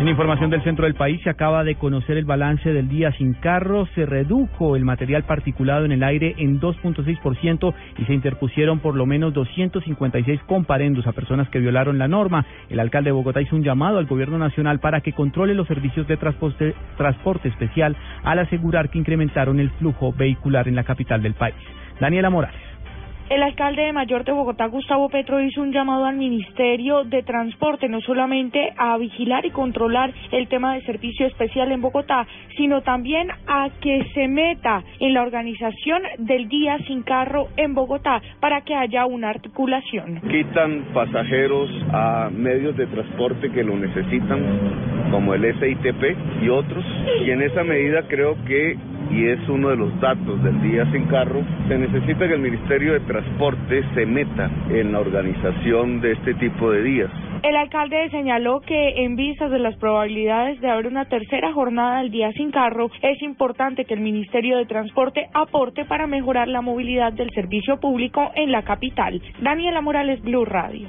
En información del centro del país se acaba de conocer el balance del día sin carro. Se redujo el material particulado en el aire en 2.6% y se interpusieron por lo menos 256 comparendos a personas que violaron la norma. El alcalde de Bogotá hizo un llamado al gobierno nacional para que controle los servicios de transporte, transporte especial al asegurar que incrementaron el flujo vehicular en la capital del país. Daniela Morales. El alcalde de Mayor de Bogotá, Gustavo Petro, hizo un llamado al Ministerio de Transporte, no solamente a vigilar y controlar el tema de servicio especial en Bogotá, sino también a que se meta en la organización del día sin carro en Bogotá para que haya una articulación. Quitan pasajeros a medios de transporte que lo necesitan, como el SITP y otros, y en esa medida creo que y es uno de los datos del día sin carro, se necesita que el Ministerio de Transporte se meta en la organización de este tipo de días. El alcalde señaló que en vistas de las probabilidades de haber una tercera jornada del día sin carro, es importante que el Ministerio de Transporte aporte para mejorar la movilidad del servicio público en la capital. Daniela Morales, Blue Radio.